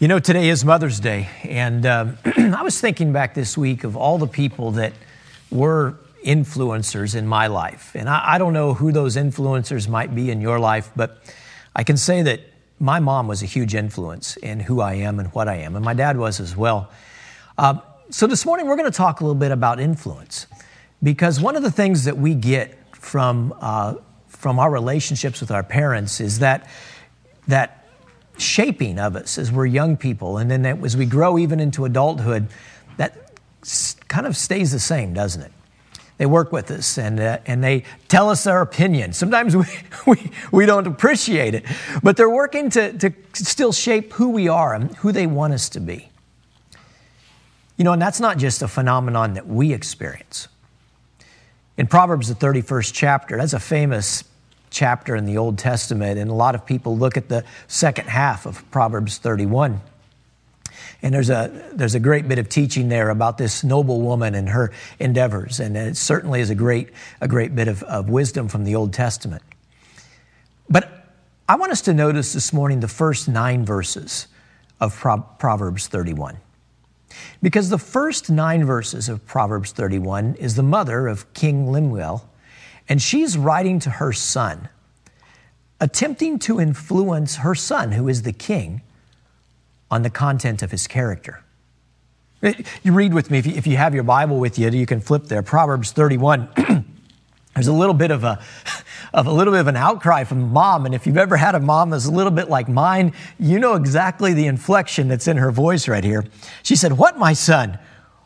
You know, today is Mother's Day, and um, I was thinking back this week of all the people that were influencers in my life. And I, I, don't know who those influencers might be in your life, but I can say that my mom was a huge influence in who I am and what I am, and my dad was as well. Uh, so this morning, we're going to talk a little bit about influence, because one of the things that we get from, uh, from our relationships with our parents is that, that shaping of us as we're young people. And then as we grow even into adulthood, that kind of stays the same, doesn't it? They work with us and, uh, and they tell us their opinion. Sometimes we, we, we don't appreciate it, but they're working to, to still shape who we are and who they want us to be. You know, and that's not just a phenomenon that we experience. In Proverbs, the 31st chapter, that's a famous chapter in the Old Testament, and a lot of people look at the second half of Proverbs 31. And there's a, there's a great bit of teaching there about this noble woman and her endeavors. And it certainly is a great, a great bit of, of wisdom from the Old Testament. But I want us to notice this morning the first nine verses of Pro- Proverbs 31. Because the first nine verses of Proverbs 31 is the mother of King Lemuel and she's writing to her son, attempting to influence her son, who is the king, on the content of his character. Eh, you read with me, if you have your Bible with you, you can flip there. Proverbs 31. There's a little bit of a, of a little bit of an outcry from mom. And if you've ever had a mom that's a little bit like mine, you know exactly the inflection that's in her voice right here. She said, What, my son?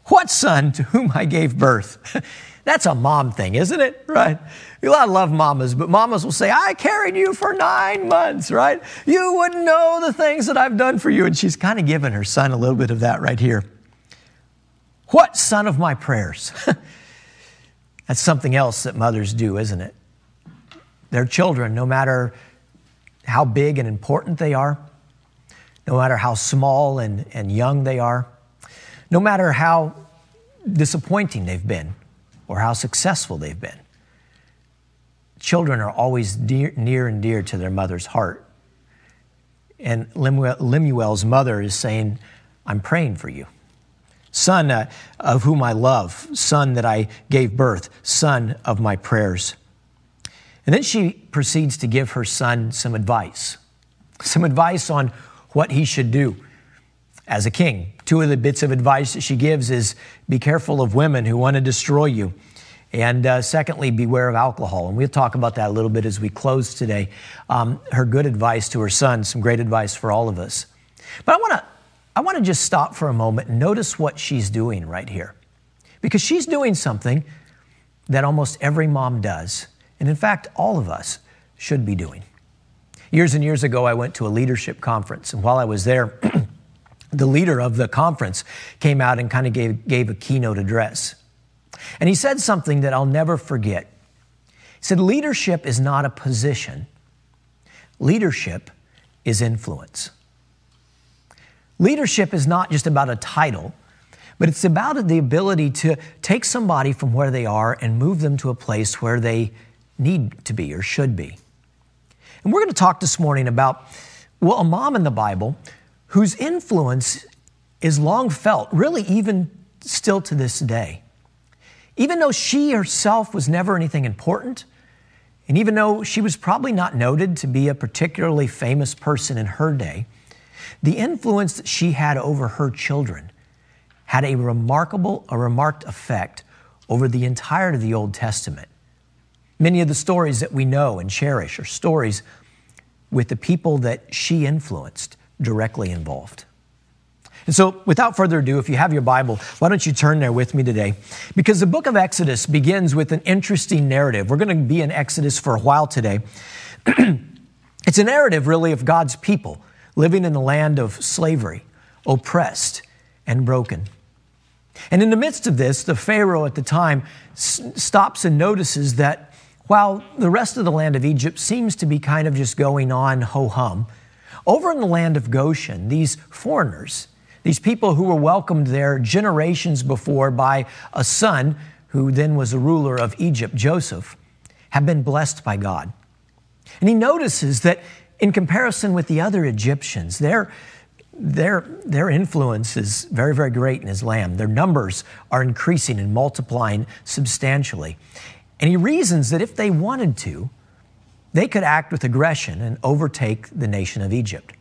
What son to whom I gave birth? That's a mom thing, isn't it? Right? A lot of love mamas, but mamas will say, I carried you for nine months, right? You wouldn't know the things that I've done for you. And she's kind of giving her son a little bit of that right here. What son of my prayers? That's something else that mothers do, isn't it? Their children, no matter how big and important they are, no matter how small and, and young they are, no matter how disappointing they've been, or how successful they've been. Children are always dear, near and dear to their mother's heart. And Lemuel's mother is saying, I'm praying for you. Son uh, of whom I love, son that I gave birth, son of my prayers. And then she proceeds to give her son some advice, some advice on what he should do as a king. Two of the bits of advice that she gives is be careful of women who want to destroy you. And uh, secondly, beware of alcohol. And we'll talk about that a little bit as we close today. Um, her good advice to her son, some great advice for all of us. But I want to I want to just stop for a moment and notice what she's doing right here. Because she's doing something that almost every mom does. And in fact, all of us should be doing. Years and years ago, I went to a leadership conference. And while I was there, the leader of the conference came out and kind of gave, gave a keynote address. And he said something that I'll never forget. He said, Leadership is not a position, leadership is influence. Leadership is not just about a title, but it's about the ability to take somebody from where they are and move them to a place where they need to be or should be. And we're going to talk this morning about, well, a mom in the Bible whose influence is long felt, really, even still to this day. Even though she herself was never anything important, and even though she was probably not noted to be a particularly famous person in her day, the influence that she had over her children had a remarkable, a remarked effect over the entirety of the Old Testament. Many of the stories that we know and cherish are stories with the people that she influenced directly involved. And so, without further ado, if you have your Bible, why don't you turn there with me today? Because the book of Exodus begins with an interesting narrative. We're going to be in Exodus for a while today. it's a narrative, really, of God's people living in the land of slavery, oppressed and broken. And in the midst of this, the Pharaoh at the time s- stops and notices that while the rest of the land of Egypt seems to be kind of just going on ho hum, over in the land of Goshen, these foreigners, these people who were welcomed there generations before by a son who then was the ruler of Egypt, Joseph, have been blessed by God. And he notices that in comparison with the other Egyptians, they're their, their influence is very, very great in his land. Their numbers are increasing and multiplying substantially. And he reasons that if they wanted to, they could act with aggression and overtake the nation of Egypt.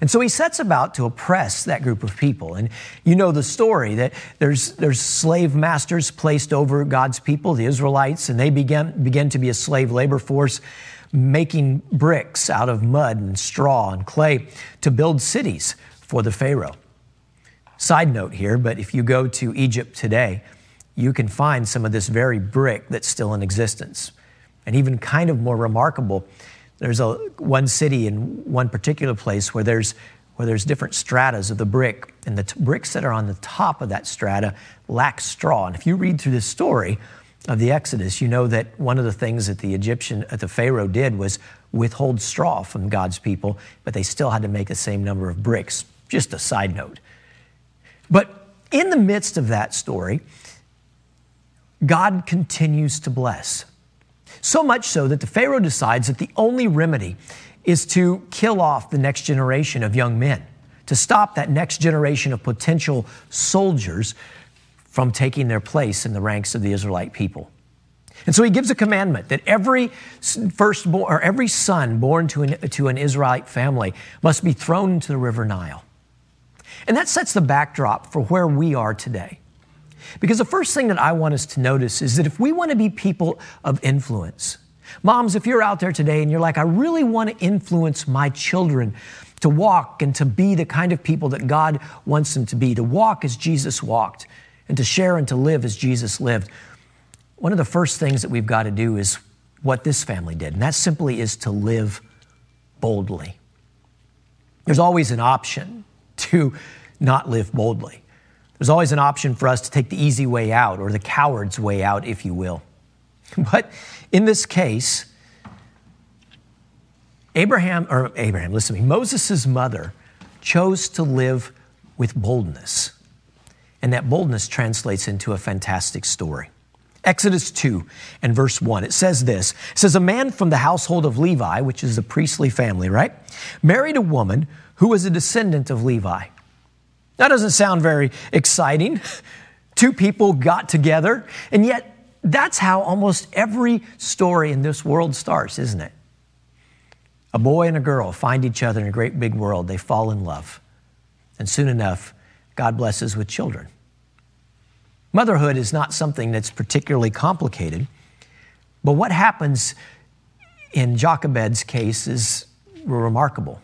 And so he sets about to oppress that group of people. And you know the story that there's, there's slave masters placed over God's people, the Israelites, and they began, began to be a slave labor force, making bricks out of mud and straw and clay to build cities for the Pharaoh. Side note here, but if you go to Egypt today, you can find some of this very brick that's still in existence. And even kind of more remarkable, there's a, one city in one particular place where there's, where there's different stratas of the brick, and the t- bricks that are on the top of that strata lack straw. And if you read through the story of the Exodus, you know that one of the things that the Egyptian, that the Pharaoh did was withhold straw from God's people, but they still had to make the same number of bricks. Just a side note. But in the midst of that story, God continues to bless. So much so that the Pharaoh decides that the only remedy is to kill off the next generation of young men, to stop that next generation of potential soldiers from taking their place in the ranks of the Israelite people. And so he gives a commandment that every firstborn or every son born to an, to an Israelite family must be thrown into the river Nile. And that sets the backdrop for where we are today. Because the first thing that I want us to notice is that if we want to be people of influence, moms, if you're out there today and you're like, I really want to influence my children to walk and to be the kind of people that God wants them to be, to walk as Jesus walked, and to share and to live as Jesus lived, one of the first things that we've got to do is what this family did, and that simply is to live boldly. There's always an option to not live boldly. There's always an option for us to take the easy way out or the coward's way out, if you will. But in this case, Abraham, or Abraham, listen to me, Moses' mother chose to live with boldness. And that boldness translates into a fantastic story. Exodus 2 and verse 1, it says this It says, A man from the household of Levi, which is the priestly family, right, married a woman who was a descendant of Levi. That doesn't sound very exciting. Two people got together, and yet that's how almost every story in this world starts, isn't it? A boy and a girl find each other in a great big world. They fall in love. And soon enough, God blesses with children. Motherhood is not something that's particularly complicated, but what happens in Jochebed's case is remarkable.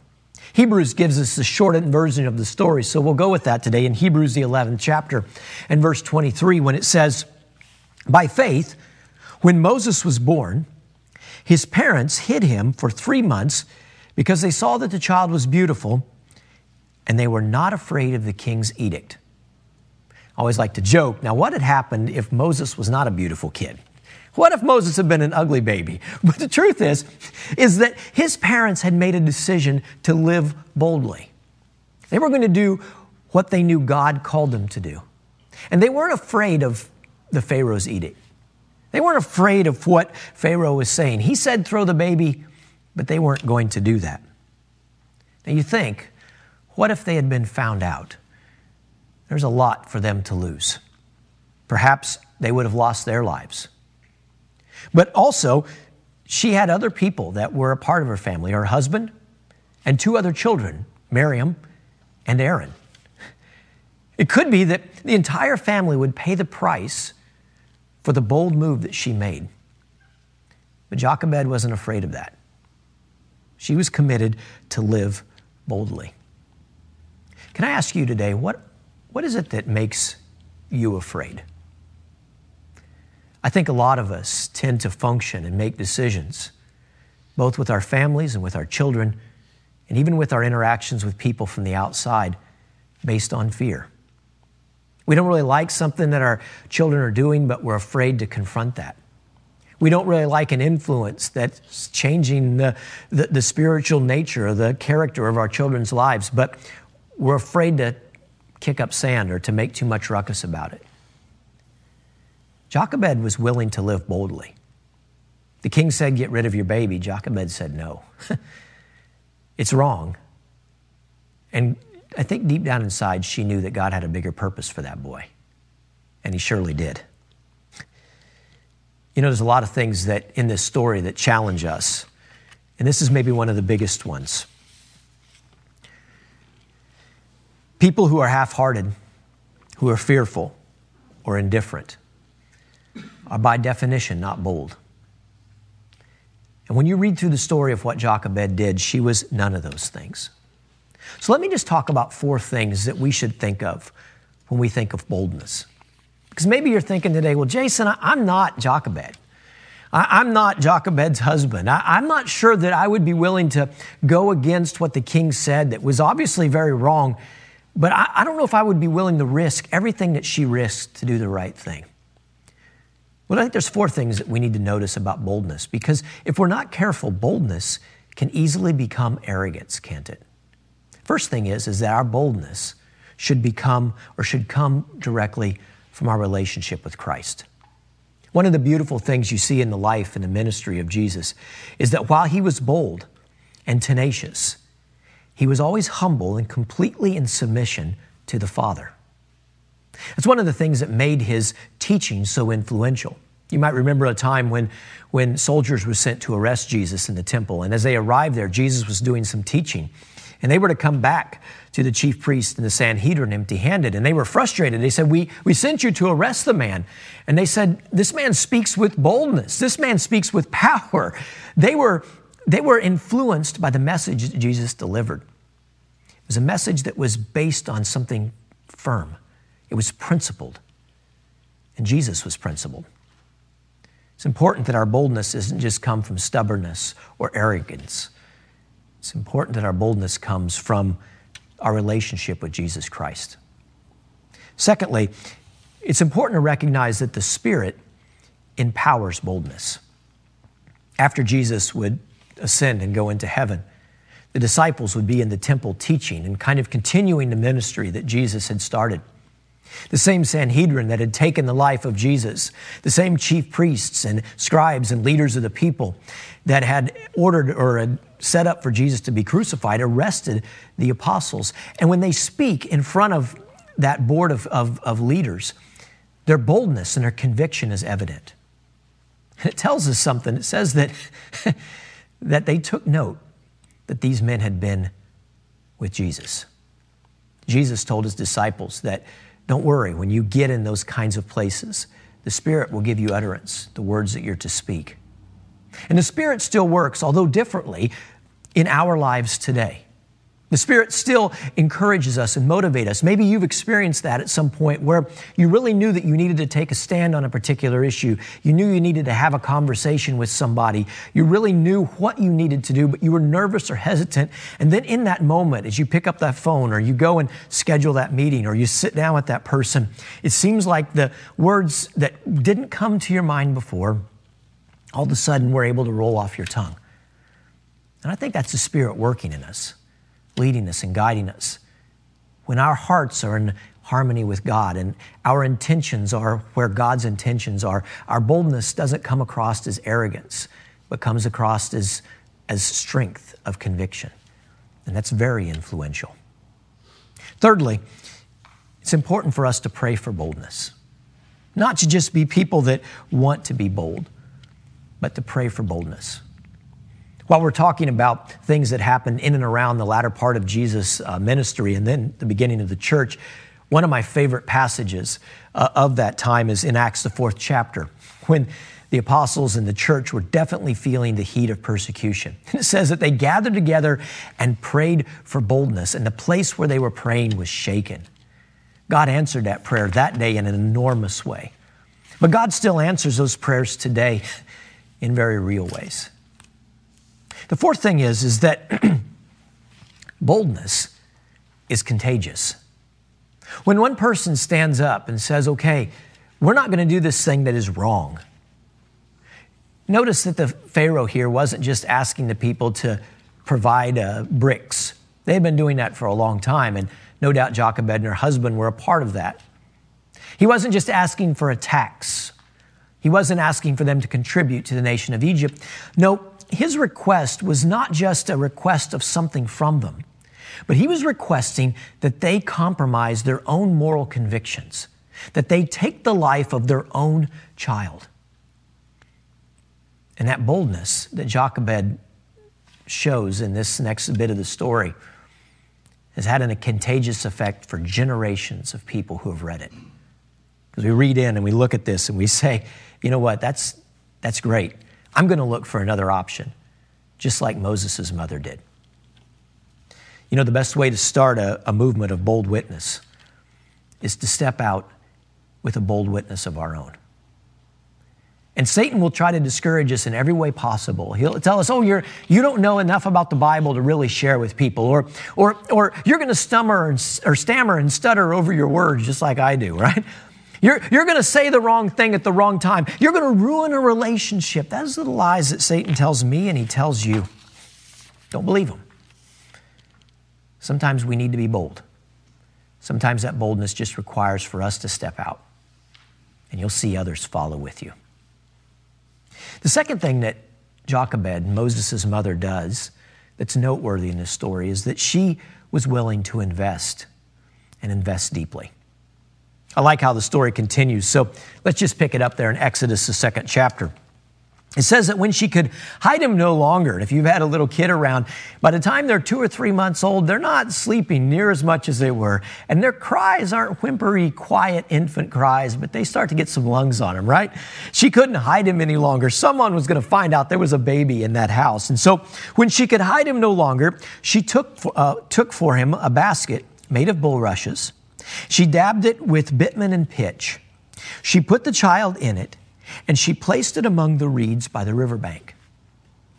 Hebrews gives us the shortened version of the story, so we'll go with that today in Hebrews, the 11th chapter, and verse 23, when it says, By faith, when Moses was born, his parents hid him for three months because they saw that the child was beautiful and they were not afraid of the king's edict. I always like to joke. Now, what had happened if Moses was not a beautiful kid? What if Moses had been an ugly baby? But the truth is, is that his parents had made a decision to live boldly. They were going to do what they knew God called them to do. And they weren't afraid of the Pharaoh's edict. They weren't afraid of what Pharaoh was saying. He said, throw the baby, but they weren't going to do that. Now you think, what if they had been found out? There's a lot for them to lose. Perhaps they would have lost their lives. But also, she had other people that were a part of her family her husband and two other children, Miriam and Aaron. It could be that the entire family would pay the price for the bold move that she made. But Jochebed wasn't afraid of that. She was committed to live boldly. Can I ask you today, what, what is it that makes you afraid? I think a lot of us tend to function and make decisions, both with our families and with our children, and even with our interactions with people from the outside, based on fear. We don't really like something that our children are doing, but we're afraid to confront that. We don't really like an influence that's changing the, the, the spiritual nature or the character of our children's lives, but we're afraid to kick up sand or to make too much ruckus about it. Jochebed was willing to live boldly. The king said, Get rid of your baby. Jochebed said, No. it's wrong. And I think deep down inside, she knew that God had a bigger purpose for that boy. And he surely did. You know, there's a lot of things that in this story that challenge us. And this is maybe one of the biggest ones. People who are half hearted, who are fearful or indifferent, are by definition not bold. And when you read through the story of what Jochebed did, she was none of those things. So let me just talk about four things that we should think of when we think of boldness. Because maybe you're thinking today, well, Jason, I'm not Jochebed. I'm not Jochebed's husband. I'm not sure that I would be willing to go against what the king said that was obviously very wrong, but I don't know if I would be willing to risk everything that she risked to do the right thing. Well, I think there's four things that we need to notice about boldness because if we're not careful, boldness can easily become arrogance, can't it? First thing is, is that our boldness should become or should come directly from our relationship with Christ. One of the beautiful things you see in the life and the ministry of Jesus is that while he was bold and tenacious, he was always humble and completely in submission to the Father. It's one of the things that made his teaching so influential. You might remember a time when, when soldiers were sent to arrest Jesus in the temple, and as they arrived there, Jesus was doing some teaching. And they were to come back to the chief priest and the Sanhedrin empty handed. And they were frustrated. They said, we, we sent you to arrest the man. And they said, This man speaks with boldness. This man speaks with power. They were, they were influenced by the message that Jesus delivered. It was a message that was based on something firm, it was principled. And Jesus was principled. It's important that our boldness doesn't just come from stubbornness or arrogance. It's important that our boldness comes from our relationship with Jesus Christ. Secondly, it's important to recognize that the Spirit empowers boldness. After Jesus would ascend and go into heaven, the disciples would be in the temple teaching and kind of continuing the ministry that Jesus had started. The same Sanhedrin that had taken the life of Jesus, the same chief priests and scribes and leaders of the people that had ordered or had set up for Jesus to be crucified arrested the apostles. And when they speak in front of that board of, of, of leaders, their boldness and their conviction is evident. And it tells us something. It says that, that they took note that these men had been with Jesus. Jesus told his disciples that don't worry, when you get in those kinds of places, the Spirit will give you utterance, the words that you're to speak. And the Spirit still works, although differently, in our lives today. The Spirit still encourages us and motivates us. Maybe you've experienced that at some point where you really knew that you needed to take a stand on a particular issue. You knew you needed to have a conversation with somebody. You really knew what you needed to do, but you were nervous or hesitant. And then in that moment, as you pick up that phone or you go and schedule that meeting or you sit down with that person, it seems like the words that didn't come to your mind before, all of a sudden were able to roll off your tongue. And I think that's the Spirit working in us leading us and guiding us. When our hearts are in harmony with God and our intentions are where God's intentions are, our boldness doesn't come across as arrogance, but comes across as, as strength of conviction. And that's very influential. Thirdly, it's important for us to pray for boldness. Not to just be people that want to be bold, but to pray for boldness. While we're talking about things that happened in and around the latter part of Jesus' uh, ministry and then the beginning of the church, one of my favorite passages uh, of that time is in Acts, the fourth chapter, when the apostles and the church were definitely feeling the heat of persecution. it says that they gathered together and prayed for boldness, and the place where they were praying was shaken. God answered that prayer that day in an enormous way. But God still answers those prayers today in very real ways. The fourth thing is, is that boldness is contagious. When one person stands up and says, okay, we're not going to do this thing that is wrong. Notice that the Pharaoh here wasn't just asking the people to provide uh, bricks. They had been doing that for a long time, and no doubt Jochebed and her husband were a part of that. He wasn't just asking for a tax. He wasn't asking for them to contribute to the nation of Egypt. No, his request was not just a request of something from them, but he was requesting that they compromise their own moral convictions, that they take the life of their own child. And that boldness that Jochebed shows in this next bit of the story has had a contagious effect for generations of people who have read it. Because we read in and we look at this and we say, you know what, that's, that's great. I'm going to look for another option, just like Moses' mother did. You know, the best way to start a, a movement of bold witness is to step out with a bold witness of our own. And Satan will try to discourage us in every way possible. He'll tell us, oh, you're, you don't know enough about the Bible to really share with people. Or, or, or you're going to stammer and, or stammer and stutter over your words just like I do, right? You're, you're going to say the wrong thing at the wrong time. You're going to ruin a relationship. Those are the lies that Satan tells me and he tells you. Don't believe them. Sometimes we need to be bold. Sometimes that boldness just requires for us to step out, and you'll see others follow with you. The second thing that Jochebed, Moses' mother, does that's noteworthy in this story is that she was willing to invest and invest deeply. I like how the story continues. So let's just pick it up there in Exodus, the second chapter. It says that when she could hide him no longer, and if you've had a little kid around, by the time they're two or three months old, they're not sleeping near as much as they were. And their cries aren't whimpery, quiet infant cries, but they start to get some lungs on them, right? She couldn't hide him any longer. Someone was going to find out there was a baby in that house. And so when she could hide him no longer, she took, uh, took for him a basket made of bulrushes. She dabbed it with bitumen and pitch. She put the child in it and she placed it among the reeds by the riverbank.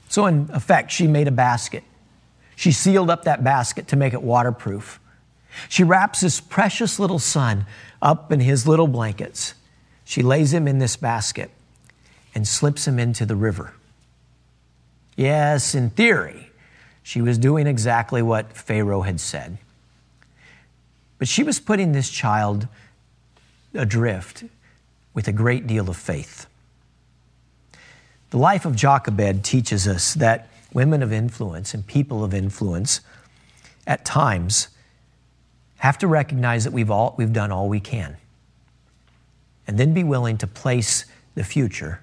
So, in effect, she made a basket. She sealed up that basket to make it waterproof. She wraps this precious little son up in his little blankets. She lays him in this basket and slips him into the river. Yes, in theory, she was doing exactly what Pharaoh had said. But she was putting this child adrift with a great deal of faith. The life of Jochebed teaches us that women of influence and people of influence at times have to recognize that we've, all, we've done all we can and then be willing to place the future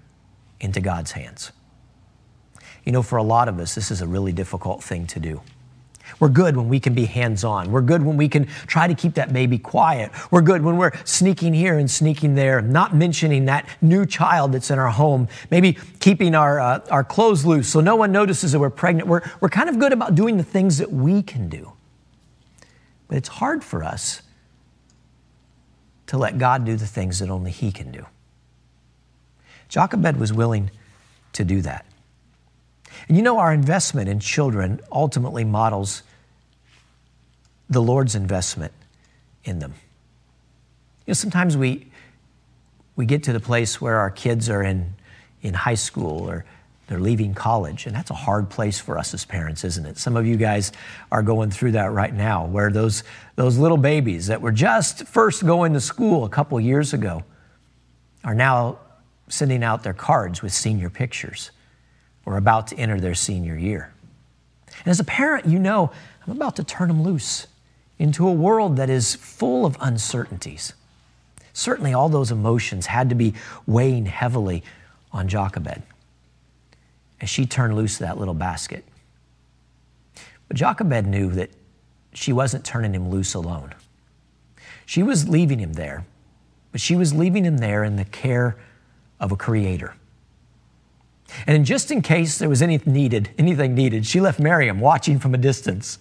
into God's hands. You know, for a lot of us, this is a really difficult thing to do. We're good when we can be hands on. We're good when we can try to keep that baby quiet. We're good when we're sneaking here and sneaking there, not mentioning that new child that's in our home, maybe keeping our, uh, our clothes loose so no one notices that we're pregnant. We're, we're kind of good about doing the things that we can do. But it's hard for us to let God do the things that only He can do. Jochebed was willing to do that. And you know, our investment in children ultimately models the Lord's investment in them. You know, sometimes we, we get to the place where our kids are in, in high school or they're leaving college, and that's a hard place for us as parents, isn't it? Some of you guys are going through that right now, where those, those little babies that were just first going to school a couple years ago are now sending out their cards with senior pictures or about to enter their senior year. And as a parent, you know, I'm about to turn them loose into a world that is full of uncertainties. Certainly, all those emotions had to be weighing heavily on Jochebed as she turned loose that little basket. But Jochebed knew that she wasn't turning him loose alone. She was leaving him there, but she was leaving him there in the care of a creator. And just in case there was anything needed, anything needed, she left Miriam watching from a distance.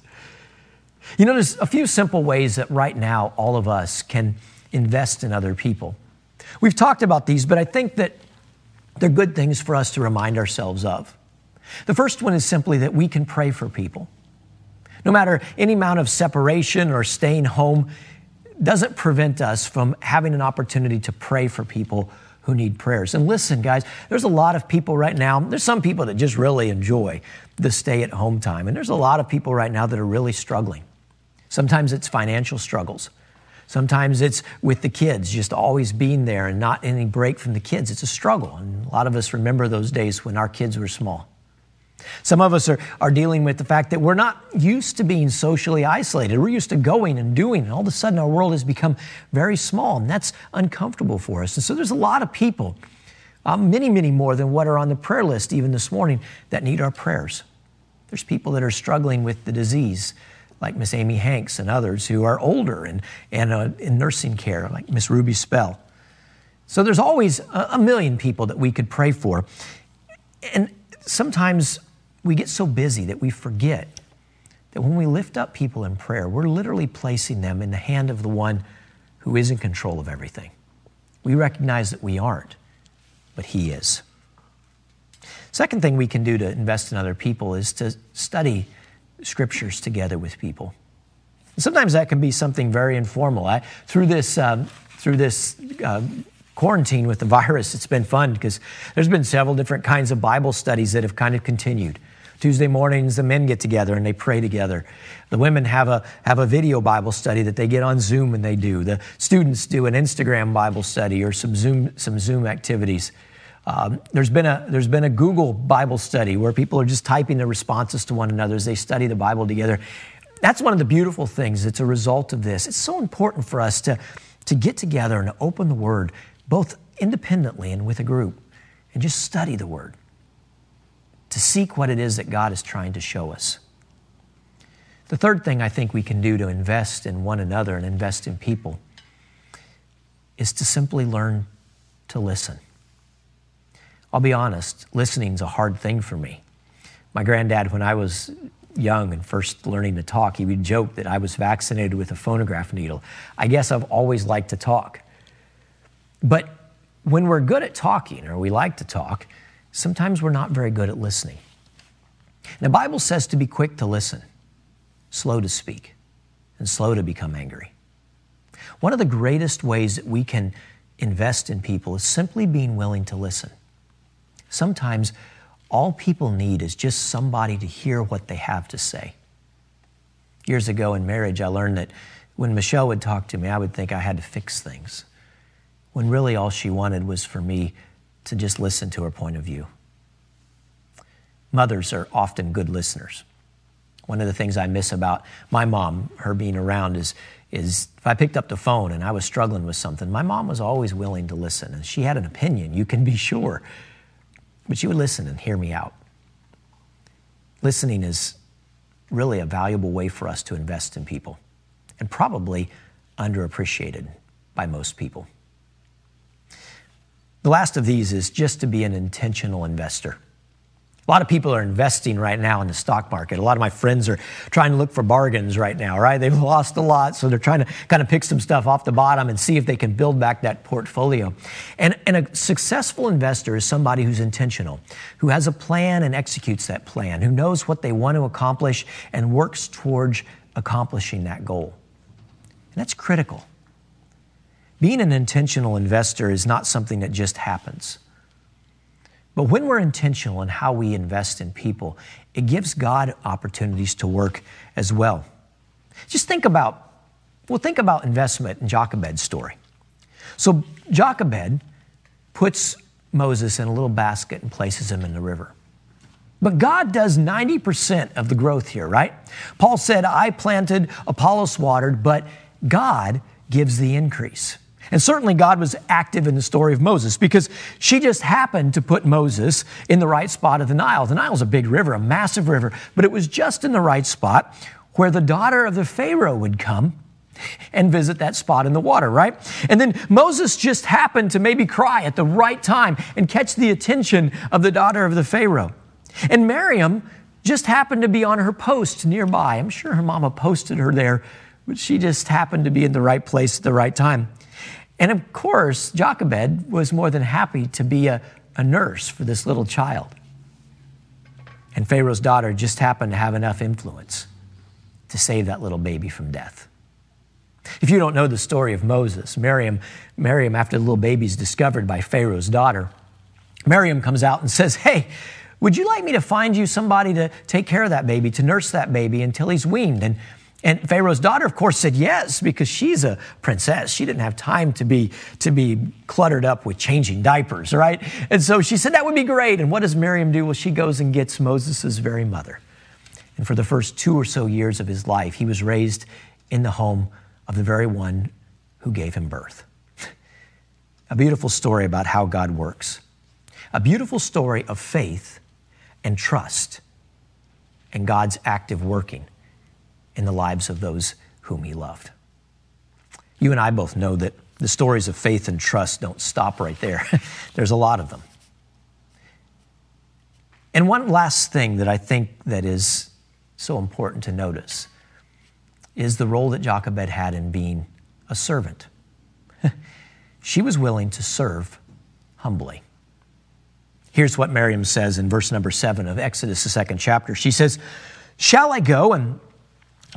You know, there's a few simple ways that right now all of us can invest in other people. We've talked about these, but I think that they're good things for us to remind ourselves of. The first one is simply that we can pray for people. No matter any amount of separation or staying home doesn't prevent us from having an opportunity to pray for people who need prayers. And listen, guys, there's a lot of people right now, there's some people that just really enjoy the stay at home time. And there's a lot of people right now that are really struggling. Sometimes it's financial struggles. Sometimes it's with the kids, just always being there and not any break from the kids. It's a struggle. And a lot of us remember those days when our kids were small. Some of us are, are dealing with the fact that we're not used to being socially isolated. We're used to going and doing, and all of a sudden our world has become very small, and that's uncomfortable for us. And so there's a lot of people, uh, many, many more than what are on the prayer list even this morning, that need our prayers. There's people that are struggling with the disease, like Miss Amy Hanks and others who are older and, and uh, in nursing care, like Miss Ruby Spell. So there's always a, a million people that we could pray for. And sometimes we get so busy that we forget that when we lift up people in prayer, we're literally placing them in the hand of the one who is in control of everything. We recognize that we aren't, but He is. Second thing we can do to invest in other people is to study scriptures together with people. Sometimes that can be something very informal. I, through this, um, through this uh, quarantine with the virus, it's been fun because there's been several different kinds of Bible studies that have kind of continued. Tuesday mornings, the men get together and they pray together. The women have a, have a video Bible study that they get on Zoom and they do. The students do an Instagram Bible study or some Zoom, some Zoom activities. Um, there's, been a, there's been a Google Bible study where people are just typing their responses to one another as they study the Bible together. That's one of the beautiful things that's a result of this. It's so important for us to, to get together and open the Word, both independently and with a group, and just study the Word to seek what it is that God is trying to show us. The third thing I think we can do to invest in one another and invest in people is to simply learn to listen. I'll be honest, listening's a hard thing for me. My granddad, when I was young and first learning to talk, he would joke that I was vaccinated with a phonograph needle. I guess I've always liked to talk. But when we're good at talking, or we like to talk, sometimes we're not very good at listening. the Bible says to be quick to listen, slow to speak, and slow to become angry. One of the greatest ways that we can invest in people is simply being willing to listen. Sometimes all people need is just somebody to hear what they have to say. Years ago in marriage, I learned that when Michelle would talk to me, I would think I had to fix things, when really all she wanted was for me to just listen to her point of view. Mothers are often good listeners. One of the things I miss about my mom, her being around, is, is if I picked up the phone and I was struggling with something, my mom was always willing to listen. And she had an opinion, you can be sure. But you would listen and hear me out. Listening is really a valuable way for us to invest in people and probably underappreciated by most people. The last of these is just to be an intentional investor. A lot of people are investing right now in the stock market. A lot of my friends are trying to look for bargains right now, right? They've lost a lot, so they're trying to kind of pick some stuff off the bottom and see if they can build back that portfolio. And, and a successful investor is somebody who's intentional, who has a plan and executes that plan, who knows what they want to accomplish and works towards accomplishing that goal. And that's critical. Being an intentional investor is not something that just happens. But when we're intentional in how we invest in people, it gives God opportunities to work as well. Just think about, well, think about investment in Jochebed's story. So Jochebed puts Moses in a little basket and places him in the river. But God does 90% of the growth here, right? Paul said, I planted, Apollos watered, but God gives the increase. And certainly God was active in the story of Moses because she just happened to put Moses in the right spot of the Nile. The Nile's a big river, a massive river, but it was just in the right spot where the daughter of the Pharaoh would come and visit that spot in the water, right? And then Moses just happened to maybe cry at the right time and catch the attention of the daughter of the Pharaoh. And Miriam just happened to be on her post nearby. I'm sure her mama posted her there, but she just happened to be in the right place at the right time. And of course, Jochebed was more than happy to be a, a nurse for this little child. And Pharaoh's daughter just happened to have enough influence to save that little baby from death. If you don't know the story of Moses, Miriam, Miriam, after the little baby is discovered by Pharaoh's daughter, Miriam comes out and says, Hey, would you like me to find you somebody to take care of that baby, to nurse that baby until he's weaned? And And Pharaoh's daughter, of course, said yes because she's a princess. She didn't have time to be, to be cluttered up with changing diapers, right? And so she said that would be great. And what does Miriam do? Well, she goes and gets Moses' very mother. And for the first two or so years of his life, he was raised in the home of the very one who gave him birth. A beautiful story about how God works. A beautiful story of faith and trust and God's active working in the lives of those whom he loved. You and I both know that the stories of faith and trust don't stop right there. There's a lot of them. And one last thing that I think that is so important to notice is the role that Jochebed had in being a servant. she was willing to serve humbly. Here's what Miriam says in verse number seven of Exodus, the second chapter. She says, Shall I go and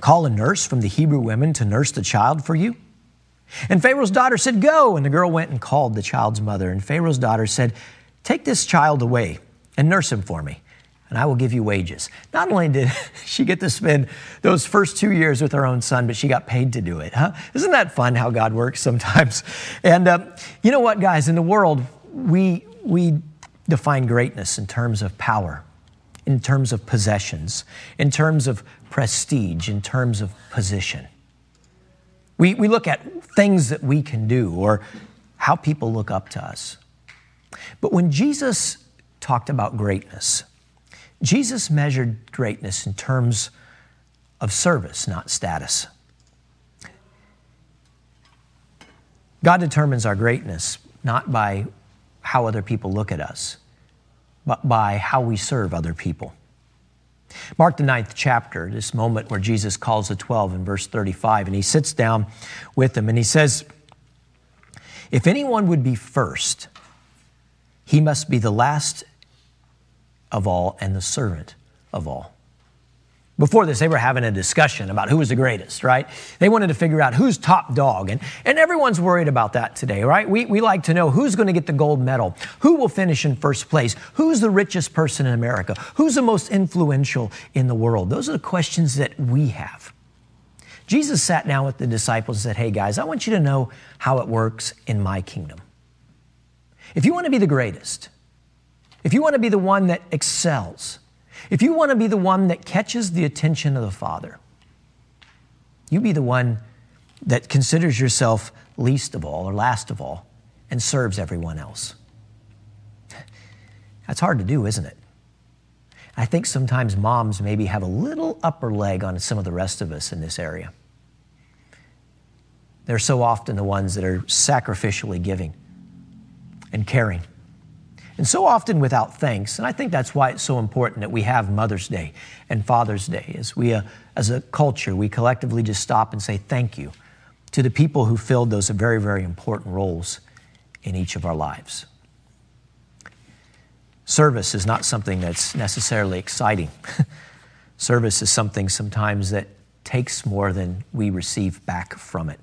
call a nurse from the Hebrew women to nurse the child for you? And Pharaoh's daughter said, Go. And the girl went and called the child's mother. And Pharaoh's daughter said, Take this child away and nurse him for me, and I will give you wages. Not only did she get to spend those first two years with her own son, but she got paid to do it. Huh? Isn't that fun how God works sometimes? And um, you know what, guys? In the world, we, we define greatness in terms of power, in terms of possessions, in terms of prestige, in terms of position. We, we look at things that we can do or how people look up to us. But when Jesus talked about greatness, Jesus measured greatness in terms of service, not status. God determines our greatness not by how other people look at us, by how we serve other people. Mark the ninth chapter, this moment where Jesus calls the 12 in verse 35, and he sits down with them and he says, If anyone would be first, he must be the last of all and the servant of all. Before this, they were having a discussion about who was the greatest, right? They wanted to figure out who's top dog. And, and everyone's worried about that today, right? We, we like to know who's going to get the gold medal, who will finish in first place, who's the richest person in America, who's the most influential in the world. Those are the questions that we have. Jesus sat down with the disciples and said, Hey guys, I want you to know how it works in my kingdom. If you want to be the greatest, if you want to be the one that excels, if you want to be the one that catches the attention of the Father, you be the one that considers yourself least of all or last of all and serves everyone else. That's hard to do, isn't it? I think sometimes moms maybe have a little upper leg on some of the rest of us in this area. They're so often the ones that are sacrificially giving and caring and so often without thanks. And I think that's why it's so important that we have Mother's Day and Father's Day. As we, uh, as a culture, we collectively just stop and say thank you to the people who filled those very, very important roles in each of our lives. Service is not something that's necessarily exciting. Service is something sometimes that takes more than we receive back from it.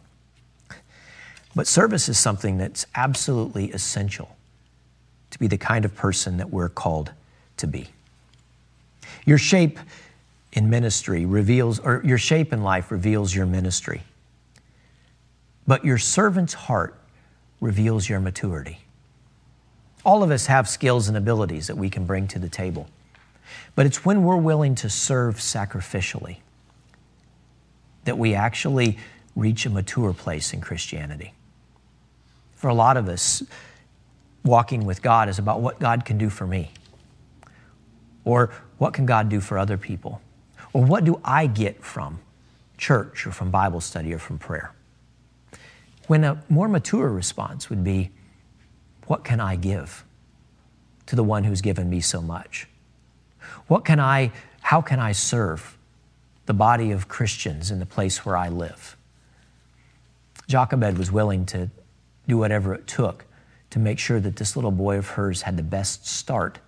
But service is something that's absolutely essential to be the kind of person that we're called to be. Your shape in ministry reveals, or your shape in life reveals your ministry. But your servant's heart reveals your maturity. All of us have skills and abilities that we can bring to the table. But it's when we're willing to serve sacrificially that we actually reach a mature place in Christianity. For a lot of us, walking with God is about what God can do for me. Or what can God do for other people? Or what do I get from church or from Bible study or from prayer? When a more mature response would be, what can I give to the one who's given me so much? What can I, how can I serve the body of Christians in the place where I live? Jochebed was willing to do whatever it took to make sure that this little boy of hers had the best start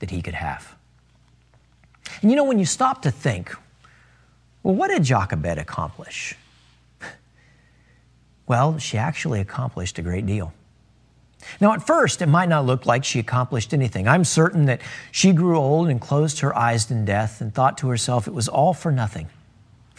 that he could have. And you know, when you stop to think, well, what did Jochebed accomplish? Well, she actually accomplished a great deal. Now, at first, it might not look like she accomplished anything. I'm certain that she grew old and closed her eyes in death and thought to herself it was all for nothing.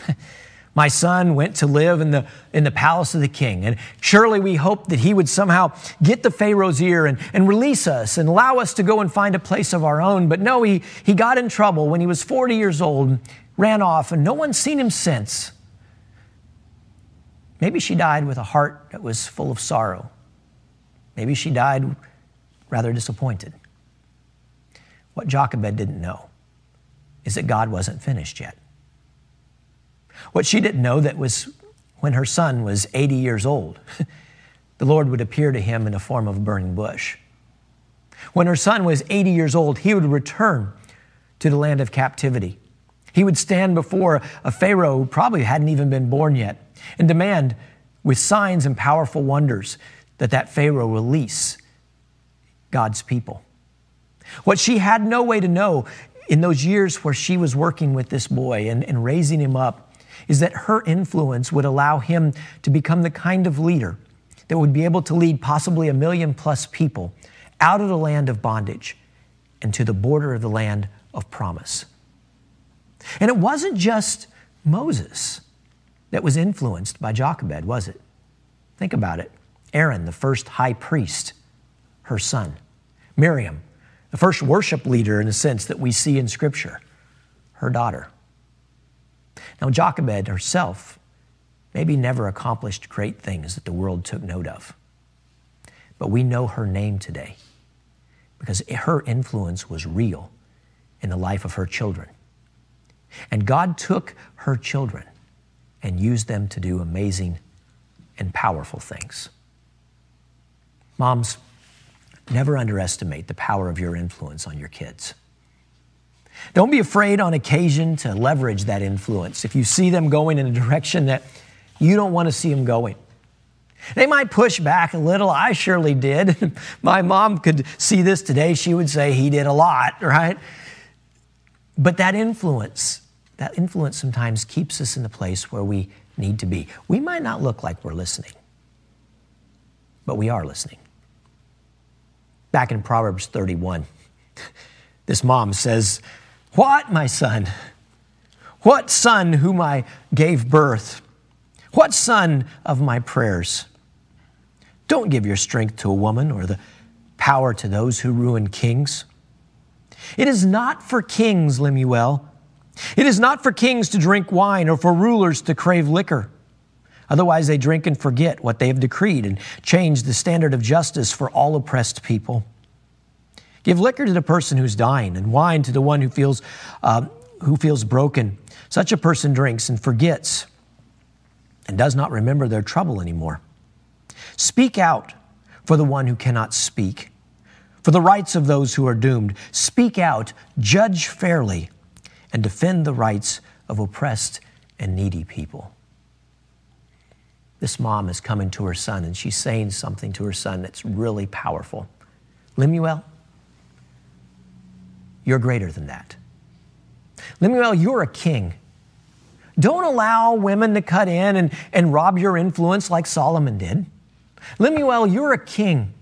My son went to live in the, in the palace of the king. And surely we hoped that he would somehow get the Pharaoh's ear and, and release us and allow us to go and find a place of our own. But no, he, he got in trouble when he was 40 years old, ran off, and no one's seen him since. Maybe she died with a heart that was full of sorrow. Maybe she died rather disappointed. What Jochebed didn't know is that God wasn't finished yet. What she didn't know that was when her son was 80 years old, the Lord would appear to him in the form of a burning bush. When her son was 80 years old, he would return to the land of captivity. He would stand before a Pharaoh who probably hadn't even been born yet and demand, with signs and powerful wonders, that that Pharaoh release God's people. What she had no way to know in those years where she was working with this boy and, and raising him up is that her influence would allow him to become the kind of leader that would be able to lead possibly a million plus people out of the land of bondage and to the border of the land of promise. And it wasn't just Moses that was influenced by Jochebed, was it? Think about it. Aaron, the first high priest, her son. Miriam, the first worship leader in a sense that we see in Scripture, her daughter. Now, Jochebed herself maybe never accomplished great things that the world took note of. But we know her name today because her influence was real in the life of her children. And God took her children and used them to do amazing and powerful things. Moms, never underestimate the power of your influence on your kids. Don't be afraid on occasion to leverage that influence if you see them going in a direction that you don't want to see them going. They might push back a little. I surely did. My mom could see this today. She would say he did a lot, right? But that influence, that influence sometimes keeps us in the place where we need to be. We might not look like we're listening, but we are listening. Back in Proverbs 31, this mom says, what, my son? What son whom I gave birth? What son of my prayers? Don't give your strength to a woman or the power to those who ruin kings. It is not for kings, Lemuel. It is not for kings to drink wine or for rulers to crave liquor. Otherwise, they drink and forget what they have decreed and change the standard of justice for all oppressed people. Give liquor to the person who's dying and wine to the one who feels, uh, who feels broken. Such a person drinks and forgets and does not remember their trouble anymore. Speak out for the one who cannot speak, for the rights of those who are doomed. Speak out, judge fairly, and defend the rights of oppressed and needy people. This mom is coming to her son and she's saying something to her son that's really powerful. Lemuel, you're greater than that. Lemuel, you're a king. Don't allow women to cut in and, and rob your influence like Solomon did. Lemuel, you're a king.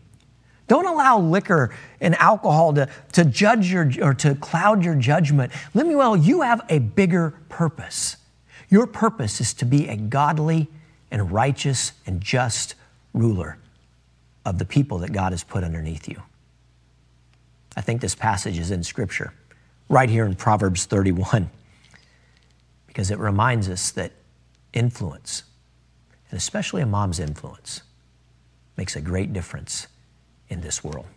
Don't allow liquor and alcohol to, to judge your or to cloud your judgment. Lemuel, you have a bigger purpose. Your purpose is to be a godly and righteous and just ruler of the people that God has put underneath you. I think this passage is in Scripture, right here in Proverbs 31, because it reminds us that influence, and especially a mom's influence, makes a great difference in this world.